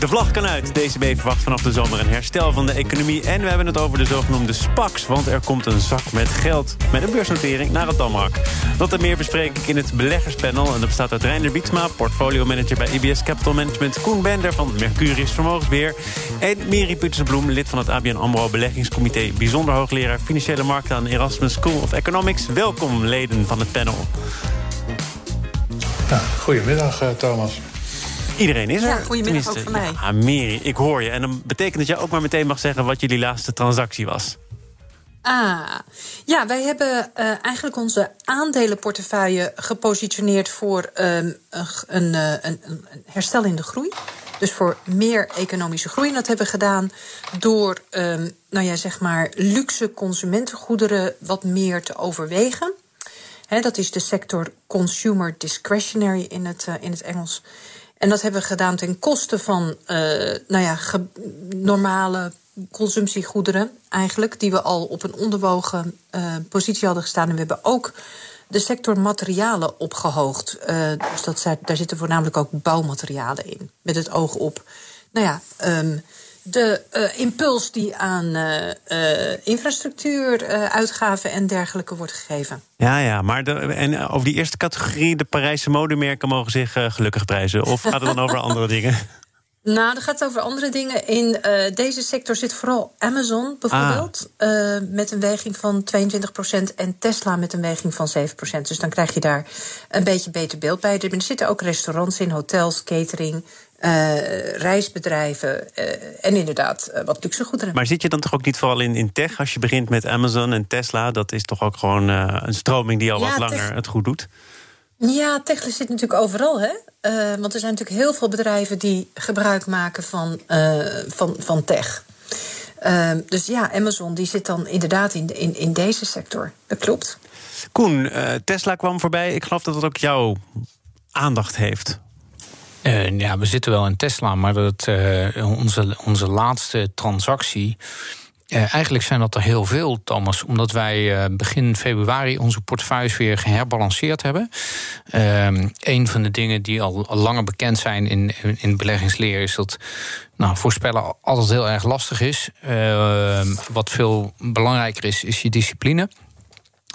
De vlag kan uit. DCB verwacht vanaf de zomer een herstel van de economie. En we hebben het over de zogenoemde SPACs. Want er komt een zak met geld met een beursnotering naar het Damrak. Dat en meer bespreek ik in het beleggerspanel. En dat bestaat uit Reiner Bieksma, portfolio manager bij IBS Capital Management. Koen Bender van Mercurius Vermogensbeheer. En Miri Puttersbloem, lid van het ABN AMRO Beleggingscomité. Bijzonder hoogleraar Financiële Markten aan Erasmus School of Economics. Welkom leden van het panel. Goedemiddag, uh, Thomas. Iedereen is er. Ja, goedemiddag ook van mij. Ja, ik hoor je. En dan betekent dat jij ook maar meteen mag zeggen... wat jullie laatste transactie was. Ah, ja, wij hebben uh, eigenlijk onze aandelenportefeuille gepositioneerd voor um, een, een, een, een, herstel in de groei. Dus voor meer economische groei. En dat hebben we gedaan door, um, nou ja, zeg maar, luxe consumentengoederen wat meer te overwegen. He, dat is de sector consumer discretionary in het, uh, in het Engels. En dat hebben we gedaan ten koste van uh, nou ja, normale consumptiegoederen, eigenlijk, die we al op een onderwogen uh, positie hadden gestaan. En we hebben ook de sector materialen opgehoogd. Uh, dus dat, daar zitten voornamelijk ook bouwmaterialen in. Met het oog op, nou ja, um, de uh, impuls die aan uh, uh, infrastructuur, uitgaven en dergelijke wordt gegeven. Ja, ja, maar de, en over die eerste categorie, de Parijse modemerken mogen zich gelukkig prijzen. Of gaat het dan over andere dingen? Nou, dat gaat over andere dingen. In uh, deze sector zit vooral Amazon bijvoorbeeld. Ah. Uh, met een weging van 22% en Tesla met een weging van 7%. Dus dan krijg je daar een beetje beter beeld bij. Er zitten ook restaurants in, hotels, catering, uh, reisbedrijven uh, en inderdaad uh, wat luxe goederen. Maar zit je dan toch ook niet vooral in, in tech? Als je begint met Amazon en Tesla, dat is toch ook gewoon een stroming die al ja, wat langer het goed doet? Ja, tech zit natuurlijk overal, hè? want er zijn natuurlijk heel veel bedrijven die gebruik maken van, van, van tech. dus ja, Amazon die zit dan inderdaad in, in, in deze sector. Dat klopt. Koen, Tesla kwam voorbij. Ik geloof dat dat ook jouw aandacht heeft. Ja, we zitten wel in Tesla, maar dat, uh, onze, onze laatste transactie. Uh, eigenlijk zijn dat er heel veel, Thomas, omdat wij begin februari onze portefeuilles weer geherbalanceerd hebben. een van de dingen die al, al langer bekend zijn in, in, in beleggingsleer is dat nou, voorspellen altijd heel erg lastig is. wat veel belangrijker is, is je discipline.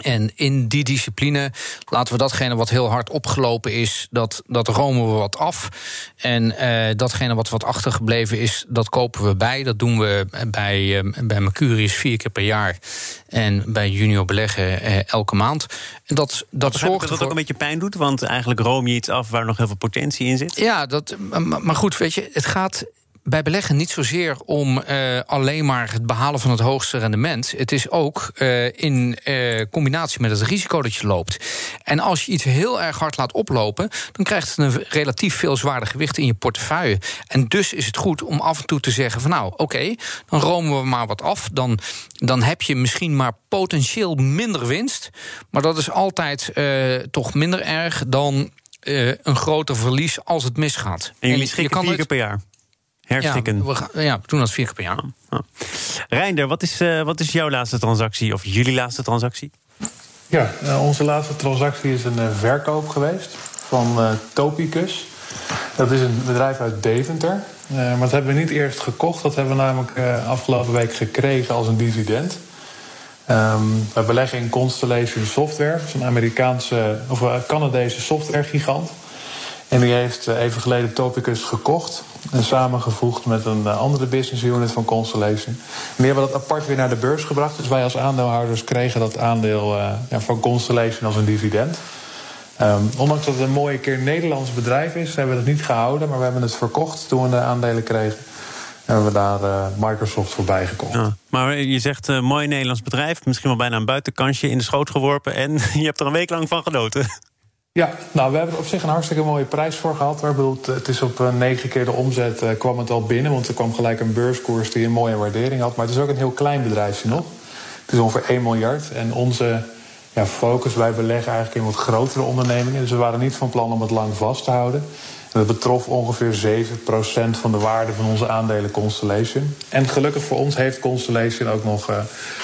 En in die discipline laten we datgene wat heel hard opgelopen is, dat, dat romen we wat af. En uh, datgene wat wat achtergebleven is, dat kopen we bij. Dat doen we bij, uh, bij Mercurius vier keer per jaar. En bij junior beleggen uh, elke maand. En dat, dat zorgt dat dat ook een beetje pijn doet, want eigenlijk room je iets af waar nog heel veel potentie in zit. Ja, dat, maar goed, weet je, het gaat bij beleggen niet zozeer om uh, alleen maar het behalen van het hoogste rendement. Het is ook uh, in uh, combinatie met het risico dat je loopt. En als je iets heel erg hard laat oplopen, dan krijgt het een relatief veel zwaarder gewicht in je portefeuille. En dus is het goed om af en toe te zeggen: van nou, oké, okay, dan romen we maar wat af. Dan, dan heb je misschien maar potentieel minder winst. Maar dat is altijd toch minder erg dan. een groter verlies als het misgaat. En jullie schikken vier keer per jaar? Ja, we, gaan, ja, we doen dat vier keer per jaar. Oh. Reinder, wat is, uh, wat is jouw laatste transactie of jullie laatste transactie? Ja, uh, onze laatste transactie is een uh, verkoop geweest van Topicus. Dat is een bedrijf uit Deventer. maar dat hebben we niet eerst gekocht. Dat hebben we namelijk afgelopen week gekregen als een dividend. Um, we beleggen in Constellation Software. Dat is een Amerikaanse of Canadese softwaregigant. En die heeft even geleden Topicus gekocht en samengevoegd met een eh, andere business unit van Constellation. Die hebben dat apart weer naar de beurs gebracht. Dus wij als aandeelhouders kregen dat aandeel ja, van Constellation als een dividend. Um, ondanks dat het een mooie keer Nederlands bedrijf is, hebben we dat niet gehouden. Maar we hebben het verkocht toen we de aandelen kregen. En hebben we daar uh, Microsoft voorbij gekocht. Ja, maar je zegt uh, mooi Nederlands bedrijf. Misschien wel bijna een buitenkansje in de schoot geworpen. En je hebt er een week lang van genoten. Ja, nou, we hebben er op zich een hartstikke mooie prijs voor gehad. Bedoeld, het is op uh, negen keer de omzet uh, kwam het al binnen. Want er kwam gelijk een beurskoers die een mooie waardering had. Maar het is ook een heel klein bedrijfje nog. Het is ongeveer 1 miljard. En onze ja, focus, wij beleggen eigenlijk in wat grotere ondernemingen. Dus we waren niet van plan om het lang vast te houden. Dat betrof ongeveer 7% van de waarde van onze aandelen Constellation. En gelukkig voor ons heeft Constellation ook nog uh,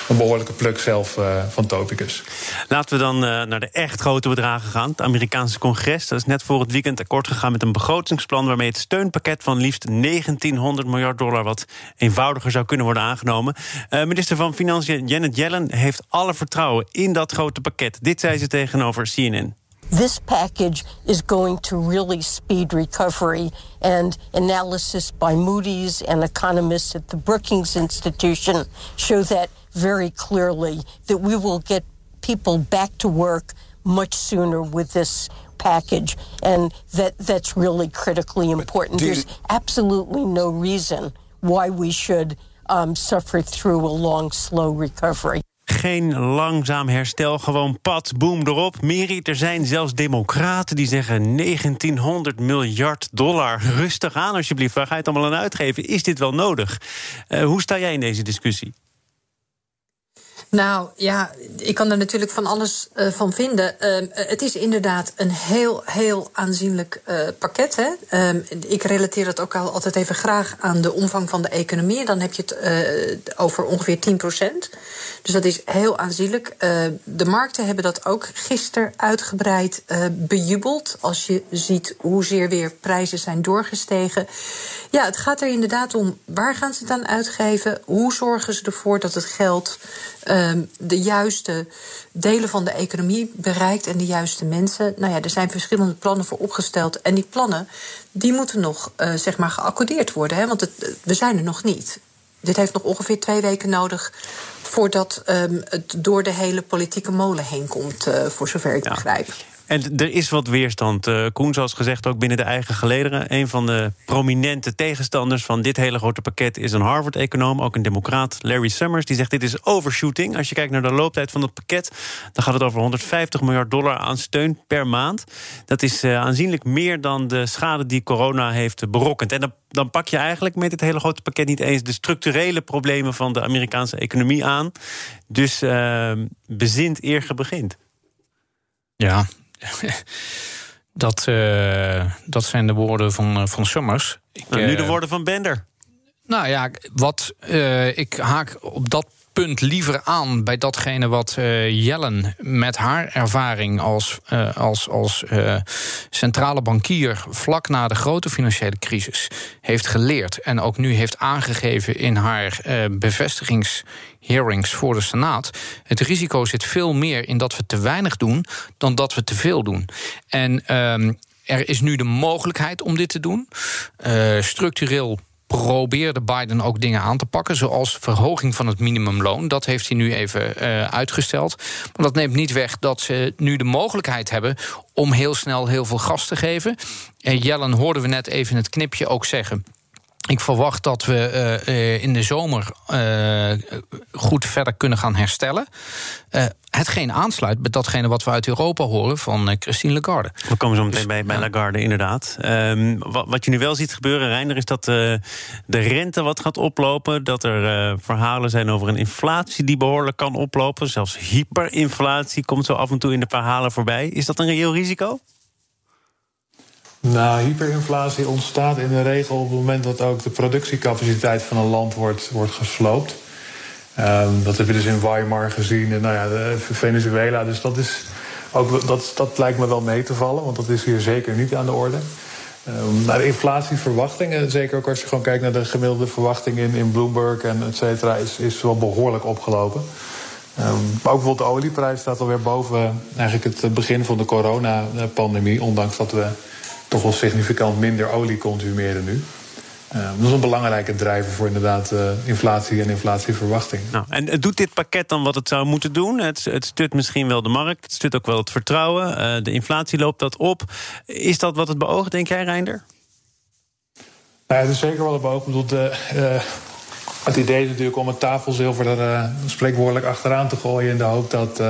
een behoorlijke pluk zelf uh, van Topicus. Laten we dan naar de echt grote bedragen gaan. Het Amerikaanse congres dat is net voor het weekend akkoord gegaan met een begrotingsplan waarmee het steunpakket van liefst 1900 miljard dollar wat eenvoudiger zou kunnen worden aangenomen. minister van Financiën Janet Yellen heeft alle vertrouwen in dat grote pakket. Dit zei ze tegenover CNN. This package is going to really speed recovery, and analysis by Moody's and economists at the Brookings Institution show that very clearly that we will get people back to work much sooner with this package, and that that's really critically important. There's absolutely no reason why we should um, suffer through a long, slow recovery. Geen langzaam herstel, gewoon pad, boom erop. Miri, er zijn zelfs democraten die zeggen 1900 miljard dollar. Rustig aan alsjeblieft, waar ga je het allemaal aan uitgeven? Is dit wel nodig? Uh, hoe sta jij in deze discussie? Nou ja, ik kan er natuurlijk van alles uh, van vinden. Uh, het is inderdaad een heel, heel aanzienlijk uh, pakket. Hè? ik relateer het ook al altijd even graag aan de omvang van de economie. Dan heb je het over ongeveer 10 procent. Dus dat is heel aanzienlijk. de markten hebben dat ook gisteren uitgebreid bejubeld. Als je ziet hoezeer weer prijzen zijn doorgestegen. Ja, het gaat er inderdaad om waar gaan ze het aan uitgeven? Hoe zorgen ze ervoor dat het geld Ehm, de juiste delen van de economie bereikt en de juiste mensen. Nou ja, er zijn verschillende plannen voor opgesteld. En die plannen die moeten nog uh, zeg maar geaccordeerd worden. Hè, want het, we zijn er nog niet. Dit heeft nog ongeveer twee weken nodig voordat um, het door de hele politieke molen heen komt, uh, voor zover ik ja. begrijp. En er is wat weerstand. Uh, Koen, zoals gezegd, ook binnen de eigen gelederen. Een van de prominente tegenstanders van dit hele grote pakket is een Harvard-econoom, ook een democraat, Larry Summers. Die zegt: Dit is overshooting. Als je kijkt naar de looptijd van het pakket, dan gaat het over 150 miljard dollar aan steun per maand. Dat is uh, aanzienlijk meer dan de schade die corona heeft berokkend. En dan, dan pak je eigenlijk met dit hele grote pakket niet eens de structurele problemen van de Amerikaanse economie aan. Dus uh, bezint eer begint. Ja, dat, uh, dat zijn de woorden van, uh, van Summers. Ik, nou, nu de woorden van Bender. Nou ja, wat uh, ik haak op dat punt liever aan bij datgene wat uh, Jellen met haar ervaring als, uh, als, als uh, centrale bankier vlak na de grote financiële crisis heeft geleerd. En ook nu heeft aangegeven in haar bevestigingshearings voor de Senaat. Het risico zit veel meer in dat we te weinig doen dan dat we te veel doen. En ehm, er is nu de mogelijkheid om dit te doen. structureel probeerde Biden ook dingen aan te pakken, zoals verhoging van het minimumloon. Dat heeft hij nu even uh, uitgesteld. Maar dat neemt niet weg dat ze nu de mogelijkheid hebben om heel snel heel veel gas te geven. En Jellen hoorden we net even het knipje ook zeggen. Ik verwacht dat we uh, in de zomer uh, goed verder kunnen gaan herstellen. Uh, hetgeen aansluit met datgene wat we uit Europa horen van Christine Lagarde. We komen zo meteen dus, bij, bij Lagarde, inderdaad. Um, wat, wat, je nu wel ziet gebeuren, Reiner, is dat de rente wat gaat oplopen. Dat er verhalen zijn over een inflatie die behoorlijk kan oplopen. Zelfs hyperinflatie komt zo af en toe in de verhalen voorbij. Is dat een reëel risico? Nou, hyperinflatie ontstaat in de regel op het moment dat ook de productiecapaciteit van een land wordt, wordt gesloopt. Um, dat heb je dus in Weimar gezien en nou ja, de Venezuela. Dus dat, is ook, dat, dat lijkt me wel mee te vallen, want dat is hier zeker niet aan de orde. Um, de inflatieverwachtingen, zeker ook als je gewoon kijkt naar de gemiddelde verwachting in, in Bloomberg en et cetera, is, is wel behoorlijk opgelopen. Maar ook bijvoorbeeld de olieprijs staat alweer boven eigenlijk het begin van de coronapandemie, ondanks dat we toch wel significant minder olie consumeren nu. Uh, dat is een belangrijke drijver voor inderdaad uh, inflatie en inflatieverwachting. Nou, en doet dit pakket dan wat het zou moeten doen? Het, het stut misschien wel de markt, het stut ook wel het vertrouwen. Uh, de inflatie loopt dat op. Is dat wat het beoogt, denk jij, Reinder? Nou, het is zeker wel het beoogt. het idee is natuurlijk om het tafelzilver er spreekwoordelijk achteraan te gooien... in de hoop dat,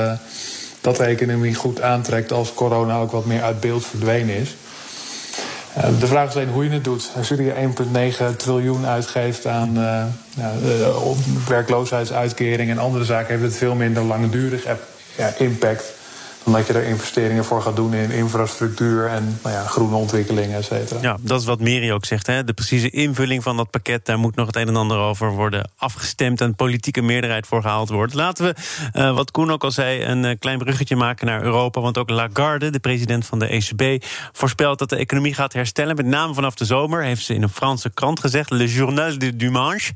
dat de economie goed aantrekt als corona ook wat meer uit beeld verdwenen is. De vraag is alleen hoe je het doet. Als je 1,9 triljoen uitgeeft aan uh, werkloosheidsuitkering en andere zaken, heeft het veel minder langdurig impact omdat je er investeringen voor gaat doen in infrastructuur en nou ja, groene ontwikkelingen, et cetera. Ja, dat is wat Meri ook zegt. Hè? De precieze invulling van dat pakket, daar moet nog het een en ander over worden afgestemd en politieke meerderheid voor gehaald wordt. Laten we, uh, wat Koen ook al zei, een uh, klein bruggetje maken naar Europa. Want ook Lagarde, de president van de ECB, voorspelt dat de economie gaat herstellen. Met name vanaf de zomer, heeft ze in een Franse krant gezegd, Le Journal du Dimanche.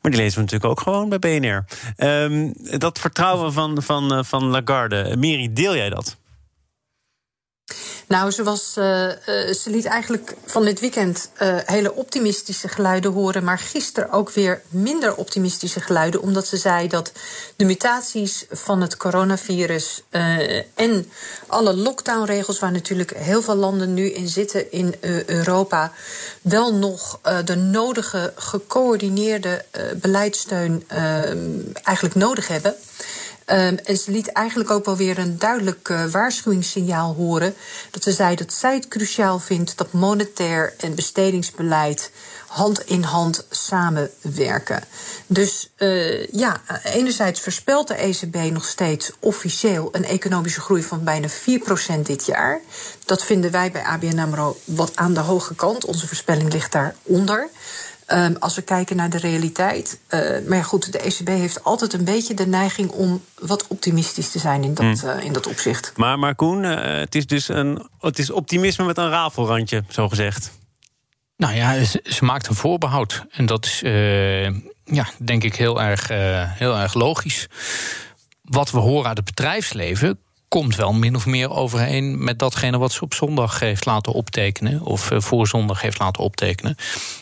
Maar die lezen we natuurlijk ook gewoon bij BNR. Um, dat vertrouwen van, van, uh, van Lagarde, Miri, deel jij dat? Nou, ze, was, uh, uh, ze liet eigenlijk van dit weekend uh, hele optimistische geluiden horen. Maar gisteren ook weer minder optimistische geluiden. Omdat ze zei dat de mutaties van het coronavirus. en alle lockdownregels, waar natuurlijk heel veel landen nu in zitten in Europa. wel nog de nodige gecoördineerde beleidssteun eigenlijk nodig hebben. Um, en ze liet eigenlijk ook wel weer een duidelijk uh, waarschuwingssignaal horen. Dat ze zei dat zij het cruciaal vindt dat monetair en bestedingsbeleid hand in hand samenwerken. Dus uh, ja, enerzijds voorspelt de ECB nog steeds officieel een economische groei van bijna 4% dit jaar. Dat vinden wij bij ABN AMRO wat aan de hoge kant. Onze voorspelling ligt daaronder. Um, als we kijken naar de realiteit. Uh, maar ja, goed, de ECB heeft altijd een beetje de neiging om wat optimistisch te zijn in dat, uh, in dat opzicht. Maar, maar Koen, uh, het is dus een, het is optimisme met een rafelrandje, zo gezegd. Nou ja, ze, ze maakt een voorbehoud. En dat is, ja, denk ik, heel erg, heel erg logisch. Wat we horen uit het bedrijfsleven komt wel min of meer overeen met datgene wat ze op zondag heeft laten optekenen. Of uh, voor zondag heeft laten optekenen.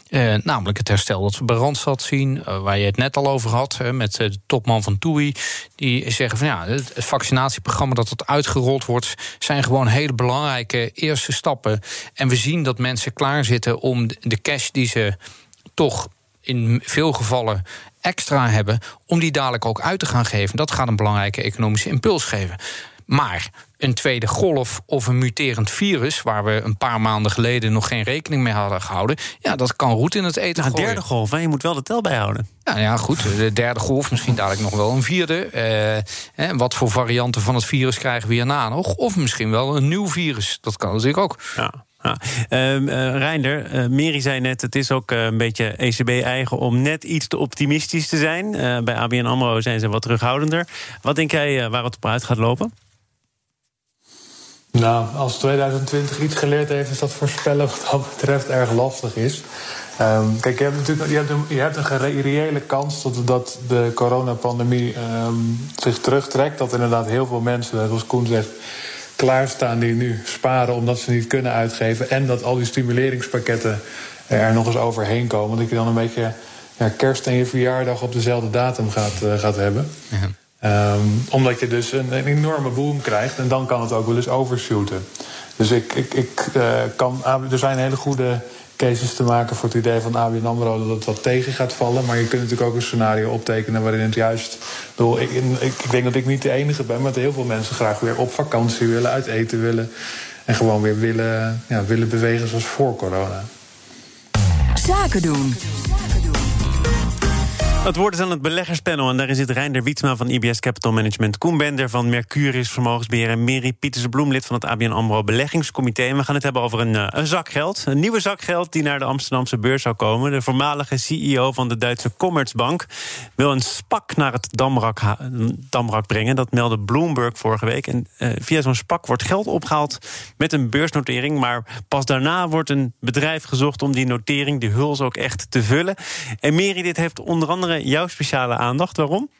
Uh, namelijk het herstel dat we bij Randstad zien, uh, waar je het net al over had, met de topman van TUI. Die zeggen van ja, het vaccinatieprogramma dat het uitgerold wordt, zijn gewoon hele belangrijke eerste stappen. En we zien dat mensen klaarzitten om de cash die ze toch in veel gevallen extra hebben, om die dadelijk ook uit te gaan geven. Dat gaat een belangrijke economische impuls geven. Maar een tweede golf of een muterend virus, waar we een paar maanden geleden nog geen rekening mee hadden gehouden, ja, dat kan roet in het eten. Nou, derde golf, hè? je moet wel de tel bijhouden. Ja, ja, goed. De derde golf, misschien dadelijk nog wel een vierde. Eh, wat voor varianten van het virus krijgen we hierna nog? Of misschien wel een nieuw virus. Dat kan natuurlijk ook. Ja. Ja. Uh, uh, Reinder, uh, Meri zei net, het is ook uh, een beetje ECB-eigen om net iets te optimistisch te zijn. bij ABN AMRO zijn ze wat terughoudender. Wat denk jij waar het op uit gaat lopen? Nou, als 2020 iets geleerd heeft, is dat voorspellen wat dat betreft erg lastig is. Um, kijk, je hebt natuurlijk je hebt een, je hebt een reële kans dat, dat de coronapandemie um, zich terugtrekt. Dat inderdaad heel veel mensen, zoals Koen zegt, klaarstaan die nu sparen omdat ze niet kunnen uitgeven. En dat al die stimuleringspakketten er nog eens overheen komen. Dat je dan een beetje ja, kerst en je verjaardag op dezelfde datum gaat, uh, gaat hebben. Ja. Um, omdat je dus een, enorme boom krijgt en dan kan het ook wel eens overshooten. Dus ik, ik, ik uh, kan, er zijn hele goede cases te maken voor het idee van ABN AMRO dat het wat tegen gaat vallen. Maar je kunt natuurlijk ook een scenario optekenen waarin het juist... Ik, ik, ik denk dat ik niet de enige ben, maar dat heel veel mensen graag weer op vakantie willen, uit eten willen. En gewoon weer willen, ja, willen bewegen zoals voor corona. Zaken doen. Het woord is aan het beleggerspanel en daarin zit Reinder Wietsma van IBS Capital Management, Koen Bender van Mercurius Vermogensbeheer en Meri Pieterse Bloemlid van het ABN AMRO Beleggingscomité. En we gaan het hebben over een, eh, een een nieuwe zak geld die naar de Amsterdamse beurs zou komen. De voormalige CEO van de Duitse Commerzbank wil een spak naar het Damrak, Damrak brengen. Dat meldde Bloomberg vorige week. En uh, via zo'n spak wordt geld opgehaald met een beursnotering, maar pas daarna wordt een bedrijf gezocht om die notering, die huls ook echt te vullen. En Meri, dit heeft onder andere jouw speciale aandacht. Waarom?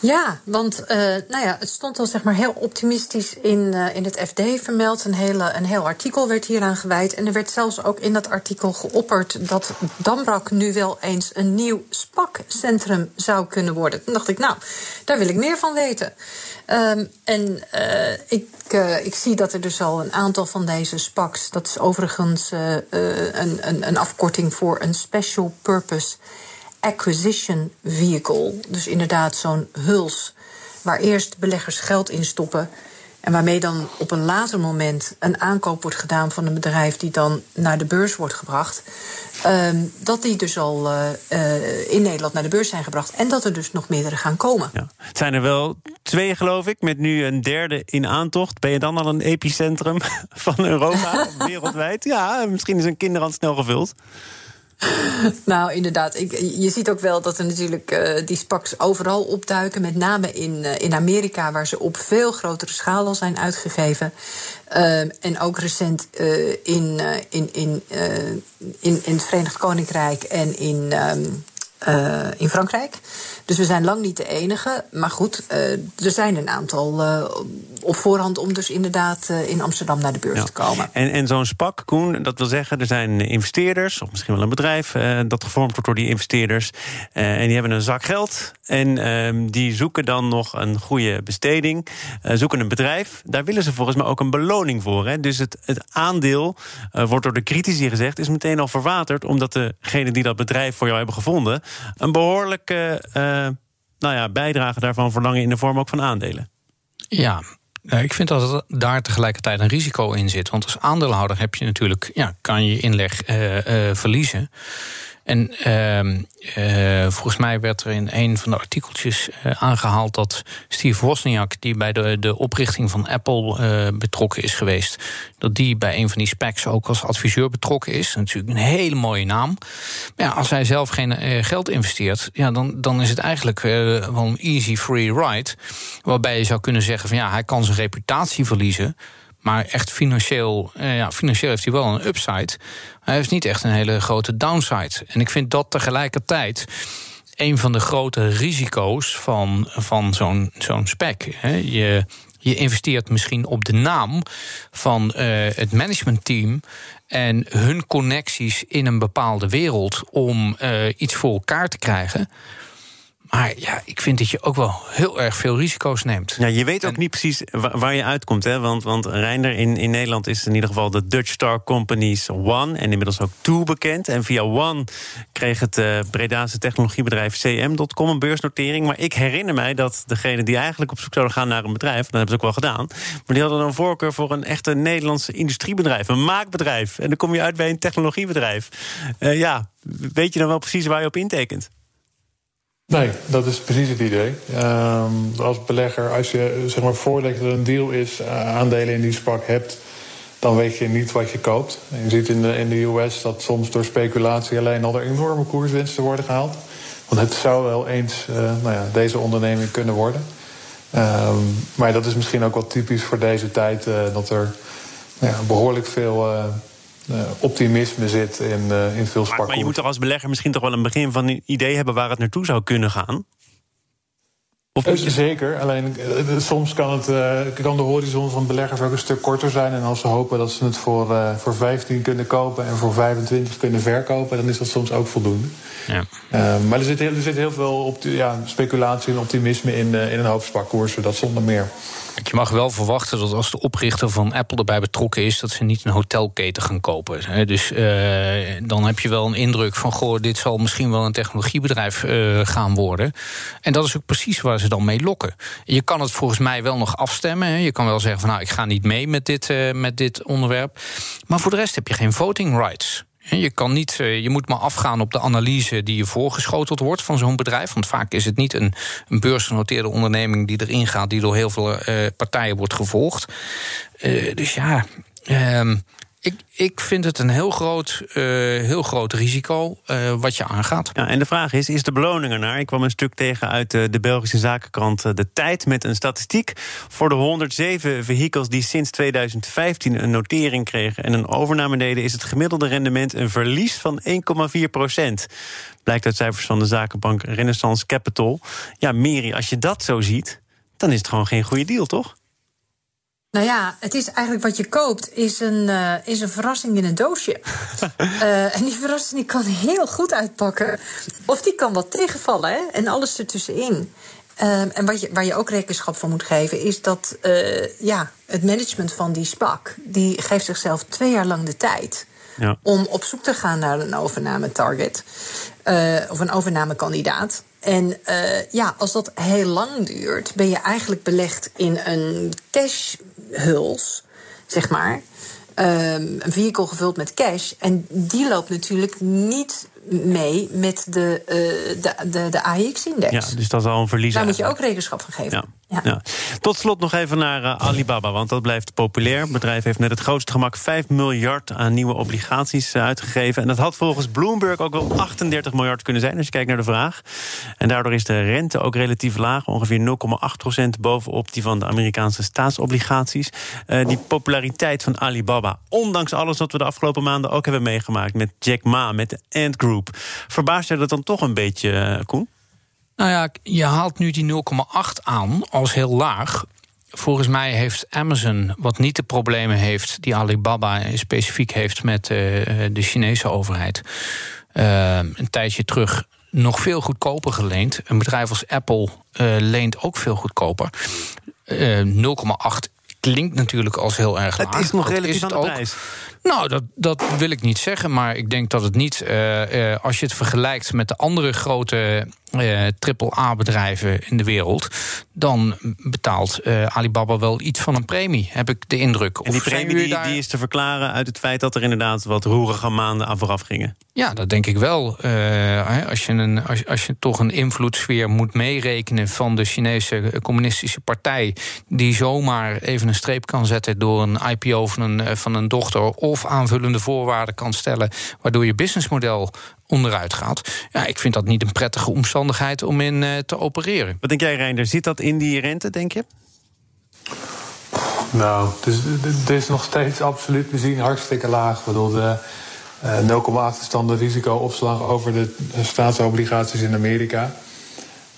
Ja, want uh, nou ja, het stond al zeg maar heel optimistisch in, uh, in het FD vermeld. Een, hele, een heel artikel werd hieraan gewijd. En er werd zelfs ook in dat artikel geopperd dat Damrak nu wel eens een nieuw SPAC-centrum zou kunnen worden. Toen dacht ik, nou, daar wil ik meer van weten. Um, en uh, ik, ik zie dat er dus al een aantal van deze SPACs, dat is overigens een, een, een afkorting voor een Special Purpose acquisition vehicle. Dus inderdaad zo'n huls waar eerst beleggers geld in stoppen. En waarmee dan op een later moment een aankoop wordt gedaan van een bedrijf die dan naar de beurs wordt gebracht. Ehm, dat die dus al uh, uh, in Nederland naar de beurs zijn gebracht. En dat er dus nog meerdere gaan komen. Ja. Het zijn er wel twee, geloof ik, met nu een derde in aantocht. Ben je dan al een epicentrum van Europa wereldwijd? Ja, misschien is een kinderhand snel gevuld. Nou, inderdaad. Ik, je ziet ook wel dat er natuurlijk uh, die SPACs overal opduiken. Met name in, uh, in Amerika, waar ze op veel grotere schaal al zijn uitgegeven. Uh, en ook recent in, in, in, in, in het Verenigd Koninkrijk en in, um, in Frankrijk. Dus we zijn lang niet de enige. Maar goed, uh, er zijn een aantal uh, op voorhand om dus inderdaad in Amsterdam naar de beurs ja. te komen. En, en zo'n SPAC, Koen, dat wil zeggen, er zijn investeerders, of misschien wel een bedrijf dat gevormd wordt door die investeerders. en die hebben een zak geld. En ehm, die zoeken dan nog een goede besteding, zoeken een bedrijf. Daar willen ze volgens mij ook een beloning voor. Hè? Dus het, het aandeel, wordt door de critici gezegd, is meteen al verwaterd. Omdat degene die dat bedrijf voor jou hebben gevonden, een behoorlijke nou ja, bijdrage daarvan verlangen in de vorm ook van aandelen. Ja, ik vind dat daar tegelijkertijd een risico in zit. Want als aandeelhouder heb je natuurlijk, ja, kan je inleg uh, verliezen. En uh, volgens mij werd er in een van de artikeltjes uh, aangehaald dat Steve Wozniak, die bij de, de oprichting van Apple uh, betrokken is geweest, dat die bij een van die specs ook als adviseur betrokken is. Natuurlijk een hele mooie naam. Maar ja, als hij zelf geen geld investeert, ja, dan, dan is het eigenlijk wel een easy free ride. Waarbij je zou kunnen zeggen van ja, hij kan zijn reputatie verliezen. Maar echt financieel, eh, ja, financieel heeft hij wel een upside. Hij heeft niet echt een hele grote downside. En ik vind dat tegelijkertijd een van de grote risico's van, van zo'n zo'n spec. Je, je investeert misschien op de naam van uh, het managementteam en hun connecties in een bepaalde wereld om uh, iets voor elkaar te krijgen. Maar ja, ik vind dat je ook wel heel erg veel risico's neemt. Ja, je weet ook niet precies waar, je uitkomt. Hè? Want, want Reinder, in, in Nederland is in ieder geval de Dutch Star Companies One... en inmiddels ook Two bekend. En via One kreeg het uh, Bredaanse technologiebedrijf CM.com een beursnotering. Maar ik herinner mij dat degene die eigenlijk op zoek zouden gaan naar een bedrijf... dat hebben ze ook wel gedaan... maar die hadden een voorkeur voor een echte Nederlandse industriebedrijf. Een maakbedrijf. En dan kom je uit bij een technologiebedrijf. Uh, ja, weet je dan wel precies waar je op intekent? Nee, dat is precies het idee. Um, als belegger, als je zeg maar voordat er een deal is, uh, aandelen in die SPAC hebt, dan weet je niet wat je koopt. Je ziet in de, in de US dat soms door speculatie alleen al er enorme koerswinsten worden gehaald. Want het zou wel eens uh, nou ja, deze onderneming kunnen worden. Um, maar dat is misschien ook wel typisch voor deze tijd, uh, dat er nou ja, behoorlijk veel optimisme zit in, uh, in veel maar, maar, je moet toch als belegger misschien toch wel een begin van een idee hebben waar het naartoe zou kunnen gaan? Of je... Zeker, alleen uh, soms kan, het, kan de horizon van beleggers ook een stuk korter zijn. En als ze hopen dat ze het voor, voor 15 kunnen kopen en voor 25 kunnen verkopen, dan is dat soms ook voldoende. Ja. maar er zit, heel, er zit heel veel op, ja, speculatie en optimisme in, in een hoop spakkoersen, dat zonder meer. Je mag wel verwachten dat als de oprichter van Apple erbij betrokken is, dat ze niet een hotelketen gaan kopen. Dus uh, dan heb je wel een indruk van: goh, dit zal misschien wel een technologiebedrijf uh, gaan worden. En dat is ook precies waar ze dan mee lokken. Je kan het volgens mij wel nog afstemmen. Je kan wel zeggen: van nou, ik ga niet mee met dit, uh, met dit onderwerp. Maar voor de rest heb je geen voting rights. Je, kan niet, je moet maar afgaan op de analyse die je voorgeschoteld wordt van zo'n bedrijf. Want vaak is het niet een, beursgenoteerde onderneming die erin gaat, die door heel veel uh, partijen wordt gevolgd. Uh, dus ja. Um, ik, ik vind het een heel groot, uh, heel groot risico uh, wat je aangaat. Ja, en de vraag is, is de beloning ernaar? Ik kwam een stuk tegen uit de, de Belgische zakenkrant De Tijd... met een statistiek voor de 107 vehikels die sinds 2015 een notering kregen... en een overname deden, is het gemiddelde rendement een verlies van 1,4 procent. Blijkt uit cijfers van de zakenbank Renaissance Capital. Ja, Miri, als je dat zo ziet, dan is het gewoon geen goede deal, toch? Nou ja, het is eigenlijk wat je koopt, is een, uh, is een verrassing in een doosje. uh, en die verrassing die kan heel goed uitpakken. Of die kan wat tegenvallen, hè? en alles ertussenin. Uh, en wat je, waar je ook rekenschap van moet geven, is dat ja, het management van die SPAC, die geeft zichzelf twee jaar lang de tijd. Ja. Om op zoek te gaan naar een overname target. of een overnamekandidaat. En uh, ja, als dat heel lang duurt, ben je eigenlijk belegd in een cash huls, zeg maar. Ehm, een vehicle gevuld met cash. En die loopt natuurlijk niet mee met de, uh, de, de, de AX-index. Ja, dus dat is al een verlies. Daar moet je ook rekenschap van geven. Ja. Ja. Tot slot nog even naar uh, Alibaba, want dat blijft populair. Het bedrijf heeft net het grootste gemak 5 miljard aan nieuwe obligaties uh, uitgegeven. En dat had volgens Bloomberg ook wel 38 miljard kunnen zijn, als je kijkt naar de vraag. En daardoor is de rente ook relatief laag, ongeveer 0,8 procent bovenop die van de Amerikaanse staatsobligaties. Uh, die populariteit van Alibaba, ondanks alles wat we de afgelopen maanden ook hebben meegemaakt met Jack Ma, met de Ant Group. Verbaast je dat dan toch een beetje, Koen? Nou ja, je haalt nu die 0,8 aan als heel laag. Volgens mij heeft Amazon, wat niet de problemen heeft die Alibaba specifiek heeft met uh, de Chinese overheid, uh, een tijdje terug nog veel goedkoper geleend. Een bedrijf als Apple uh, leent ook veel goedkoper. 0,8 klinkt natuurlijk als heel erg laag. Het is nog relatief aan de prijs. Nou, dat, dat wil ik niet zeggen. Maar ik denk dat het niet, uh, uh, als je het vergelijkt met de andere grote uh, triple-A-bedrijven in de wereld, dan betaalt Alibaba wel iets van een premie, heb ik de indruk. En die premie die, daar... die, is te verklaren uit het feit dat er inderdaad wat roerige maanden aan vooraf gingen. Ja, dat denk ik wel. Als, je een, als, als je toch een invloedssfeer moet meerekenen van de Chinese communistische partij, die zomaar even een streep kan zetten door een IPO van een, van een dochter of aanvullende voorwaarden kan stellen, waardoor je businessmodel onderuit gaat. Ja, ik vind dat niet een prettige omstandigheid om in uh, te opereren. Wat denk jij, Reinder? Zit dat in die rente, denk je? Nou, het is, nog steeds absoluut bezien hartstikke laag. Ik bedoel, de uh, 0,8 standaard risico-opslag over de staatsobligaties in Amerika.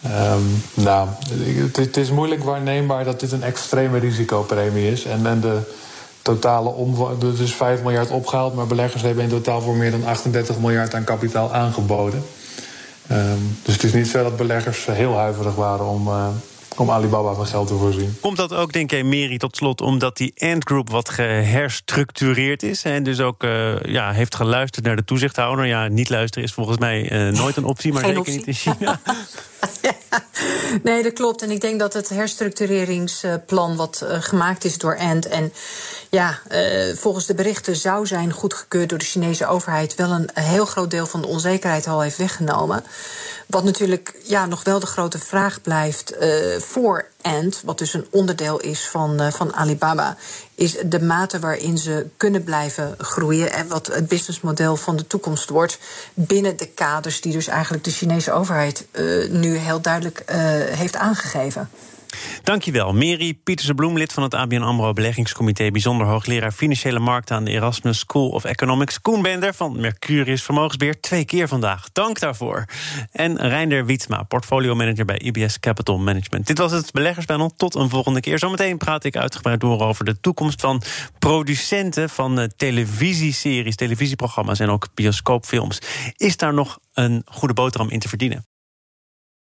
Um, nou, het, het, is moeilijk waarneembaar dat dit een extreme risicopremie is. En, en de totale omvang, dus 5 miljard opgehaald, maar beleggers hebben in totaal voor meer dan 38 miljard aan kapitaal aangeboden. Um, dus het is niet zo dat beleggers heel huiverig waren om, uh, om Alibaba van geld te voorzien. Komt dat ook, denk jij, Meri, tot slot omdat die Ant Group wat geherstructureerd is en dus ook uh, ja, heeft geluisterd naar de toezichthouder? Ja, niet luisteren is volgens mij uh, nooit een optie, maar Geen zeker optie. niet in China. Nee, dat klopt. En ik denk dat het herstructureringsplan wat uh, gemaakt is door Ant en ja, uh, volgens de berichten zou zijn goedgekeurd door de Chinese overheid wel een, een heel groot deel van de onzekerheid al heeft weggenomen. Wat natuurlijk ja, nog wel de grote vraag blijft uh, voor Ant, wat dus een onderdeel is van, uh, van Alibaba, is de mate waarin ze kunnen blijven groeien en wat het businessmodel van de toekomst wordt binnen de kaders die dus eigenlijk de Chinese overheid uh, nu heel duidelijk heeft aangegeven. Dankjewel. Mary Pieterse-Bloem, lid van het ABN AMRO Beleggingscomité... bijzonder hoogleraar Financiële Markten aan de Erasmus School of Economics. Koen Bender van Mercurius Vermogensbeheer, twee keer vandaag. Dank daarvoor. En Reinder Wietsma, portfolio-manager bij IBS Capital Management. Dit was het Beleggerspanel. Tot een volgende keer. Zometeen praat ik uitgebreid door over de toekomst van producenten... van televisieseries, televisieprogramma's en ook bioscoopfilms. Is daar nog een goede boterham in te verdienen?